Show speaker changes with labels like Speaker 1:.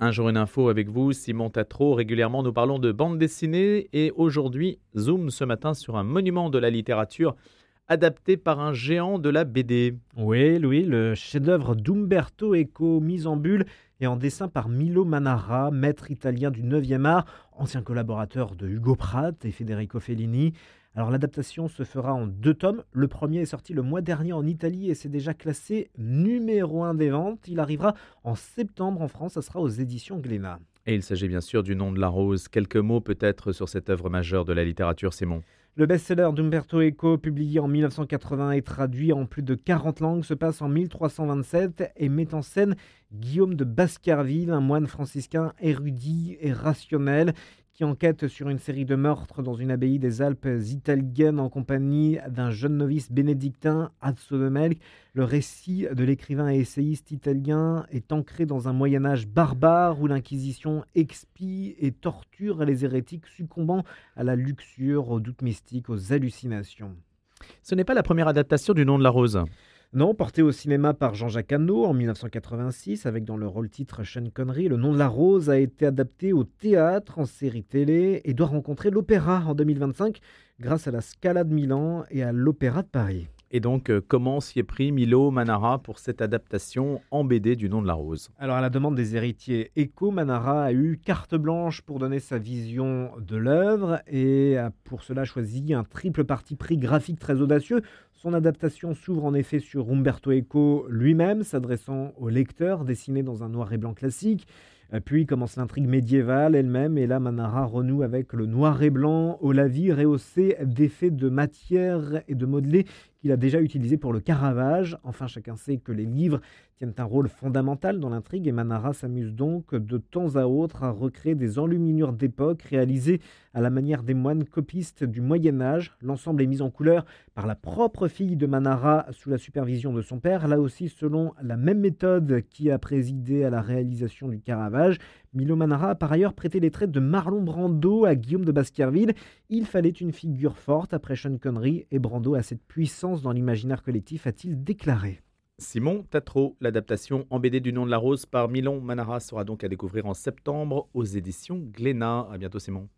Speaker 1: Un jour une info avec vous, Simon Tatro. Régulièrement, nous parlons de bande dessinée et aujourd'hui, zoom ce matin sur un monument de la littérature adapté par un géant de la BD.
Speaker 2: Oui, Louis, le chef-d'œuvre d'Umberto Eco, mis en bulle et en dessin par Milo Manara, maître italien du 9e art, ancien collaborateur de Hugo Pratt et Federico Fellini. Alors l'adaptation se fera en deux tomes. Le premier est sorti le mois dernier en Italie et c'est déjà classé numéro un des ventes. Il arrivera en septembre en France, ça sera aux éditions Glénat.
Speaker 1: Et il s'agit bien sûr du nom de la rose. Quelques mots peut-être sur cette œuvre majeure de la littérature, Simon.
Speaker 2: Le best-seller d'Umberto Eco, publié en 1980 et traduit en plus de 40 langues, se passe en 1327 et met en scène Guillaume de Baskerville, un moine franciscain érudit et rationnel qui enquête sur une série de meurtres dans une abbaye des Alpes italiennes en compagnie d'un jeune novice bénédictin, Azzo de Melk. Le récit de l'écrivain et essayiste italien est ancré dans un Moyen Âge barbare où l'Inquisition expie et torture les hérétiques succombant à la luxure, aux doutes mystiques, aux hallucinations.
Speaker 1: Ce n'est pas la première adaptation du nom de la rose.
Speaker 2: Non, porté au cinéma par Jean-Jacques Hano en 1986 avec dans le rôle titre Sean Connery, Le nom de la rose a été adapté au théâtre, en série télé et doit rencontrer l'opéra en 2025 grâce à la Scala de Milan et à l'Opéra de Paris.
Speaker 1: Et donc, euh, comment s'y est pris Milo Manara pour cette adaptation en BD du nom de la rose?
Speaker 2: Alors, à la demande des héritiers Eco, Manara a eu carte blanche pour donner sa vision de l'œuvre et a pour cela choisi un triple parti pris graphique très audacieux. Son adaptation s'ouvre en effet sur Umberto Eco lui-même, s'adressant au lecteur, dessiné dans un noir et blanc classique. Euh, puis commence l'intrigue médiévale elle-même, et là Manara renoue avec le noir et blanc au lavis rehaussé d'effets de matière et de modelé qu'il a déjà utilisé pour le Caravage. Enfin, chacun sait que les livres tiennent un rôle fondamental dans l'intrigue et Manara s'amuse donc de temps à autre à recréer des enluminures d'époque réalisées à la manière des moines copistes du Moyen Âge. L'ensemble est mis en couleur par la propre fille de Manara sous la supervision de son père, là aussi selon la même méthode qui a présidé à la réalisation du Caravage. Milo Manara a par ailleurs prêté les traits de Marlon Brando à Guillaume de Baskerville. Il fallait une figure forte après Sean Connery et Brando a cette puissance dans l'imaginaire collectif, a-t-il déclaré.
Speaker 1: Simon Tatro, l'adaptation en BD du nom de la rose par Milon Manara sera donc à découvrir en septembre aux éditions Glénat. À bientôt Simon.